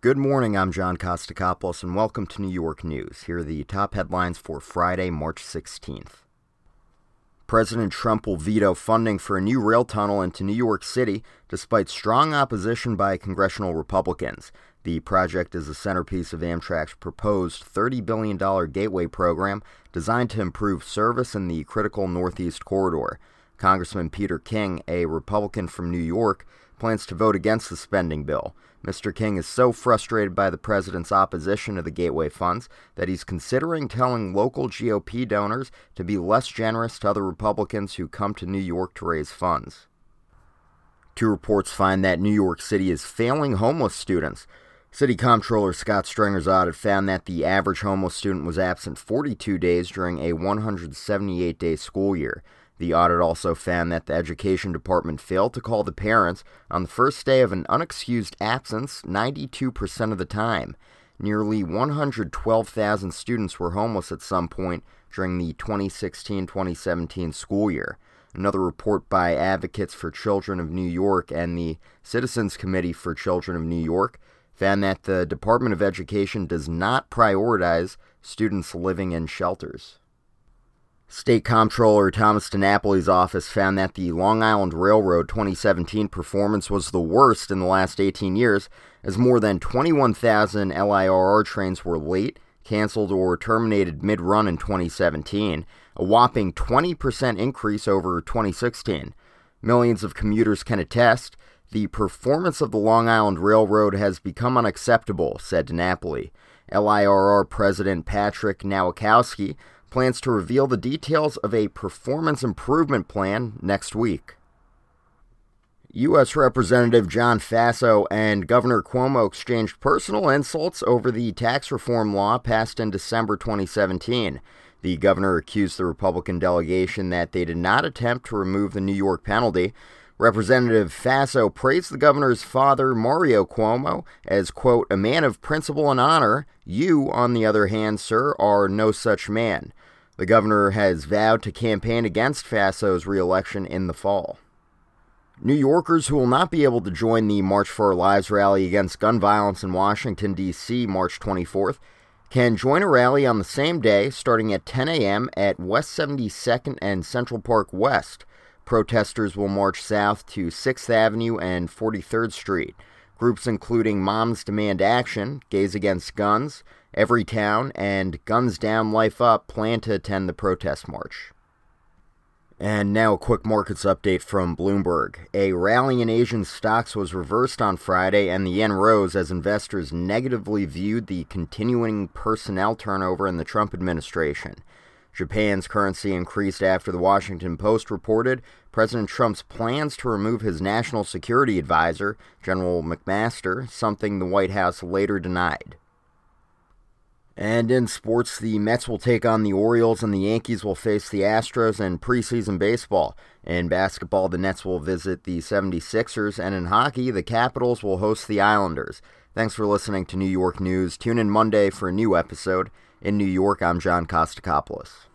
Good morning, I'm John Kostakopoulos, and welcome to New York News. Here are the top headlines for Friday, March 16th. President Trump will veto funding for a new rail tunnel into New York City despite strong opposition by congressional Republicans. The project is a centerpiece of Amtrak's proposed $30 billion gateway program designed to improve service in the critical Northeast corridor. Congressman Peter King, a Republican from New York, plans to vote against the spending bill. Mr. King is so frustrated by the president's opposition to the gateway funds that he's considering telling local GOP donors to be less generous to other Republicans who come to New York to raise funds. Two reports find that New York City is failing homeless students. City Comptroller Scott Stringer's audit found that the average homeless student was absent 42 days during a 178 day school year. The audit also found that the Education Department failed to call the parents on the first day of an unexcused absence 92% of the time. Nearly 112,000 students were homeless at some point during the 2016 2017 school year. Another report by Advocates for Children of New York and the Citizens Committee for Children of New York found that the Department of Education does not prioritize students living in shelters. State Comptroller Thomas DiNapoli's office found that the Long Island Railroad 2017 performance was the worst in the last 18 years, as more than 21,000 LIRR trains were late, canceled, or terminated mid run in 2017, a whopping 20% increase over 2016. Millions of commuters can attest the performance of the Long Island Railroad has become unacceptable, said DiNapoli. LIRR President Patrick Nowakowski plans to reveal the details of a performance improvement plan next week. U.S. Representative John Faso and Governor Cuomo exchanged personal insults over the tax reform law passed in December 2017. The governor accused the Republican delegation that they did not attempt to remove the New York penalty, Representative Faso praised the governor's father, Mario Cuomo, as, quote, a man of principle and honor. You, on the other hand, sir, are no such man. The governor has vowed to campaign against Faso's reelection in the fall. New Yorkers who will not be able to join the March for Our Lives rally against gun violence in Washington, D.C., March 24th, can join a rally on the same day starting at 10 a.m. at West 72nd and Central Park West. Protesters will march south to 6th Avenue and 43rd Street. Groups including Moms Demand Action, Gays Against Guns, Everytown, and Guns Down Life Up plan to attend the protest march. And now a quick markets update from Bloomberg. A rally in Asian stocks was reversed on Friday and the yen rose as investors negatively viewed the continuing personnel turnover in the Trump administration. Japan's currency increased after the Washington Post reported President Trump's plans to remove his national security advisor, General McMaster, something the White House later denied. And in sports, the Mets will take on the Orioles and the Yankees will face the Astros in preseason baseball. In basketball, the Nets will visit the 76ers, and in hockey, the Capitals will host the Islanders. Thanks for listening to New York News. Tune in Monday for a new episode. In New York, I'm John Kostakopoulos.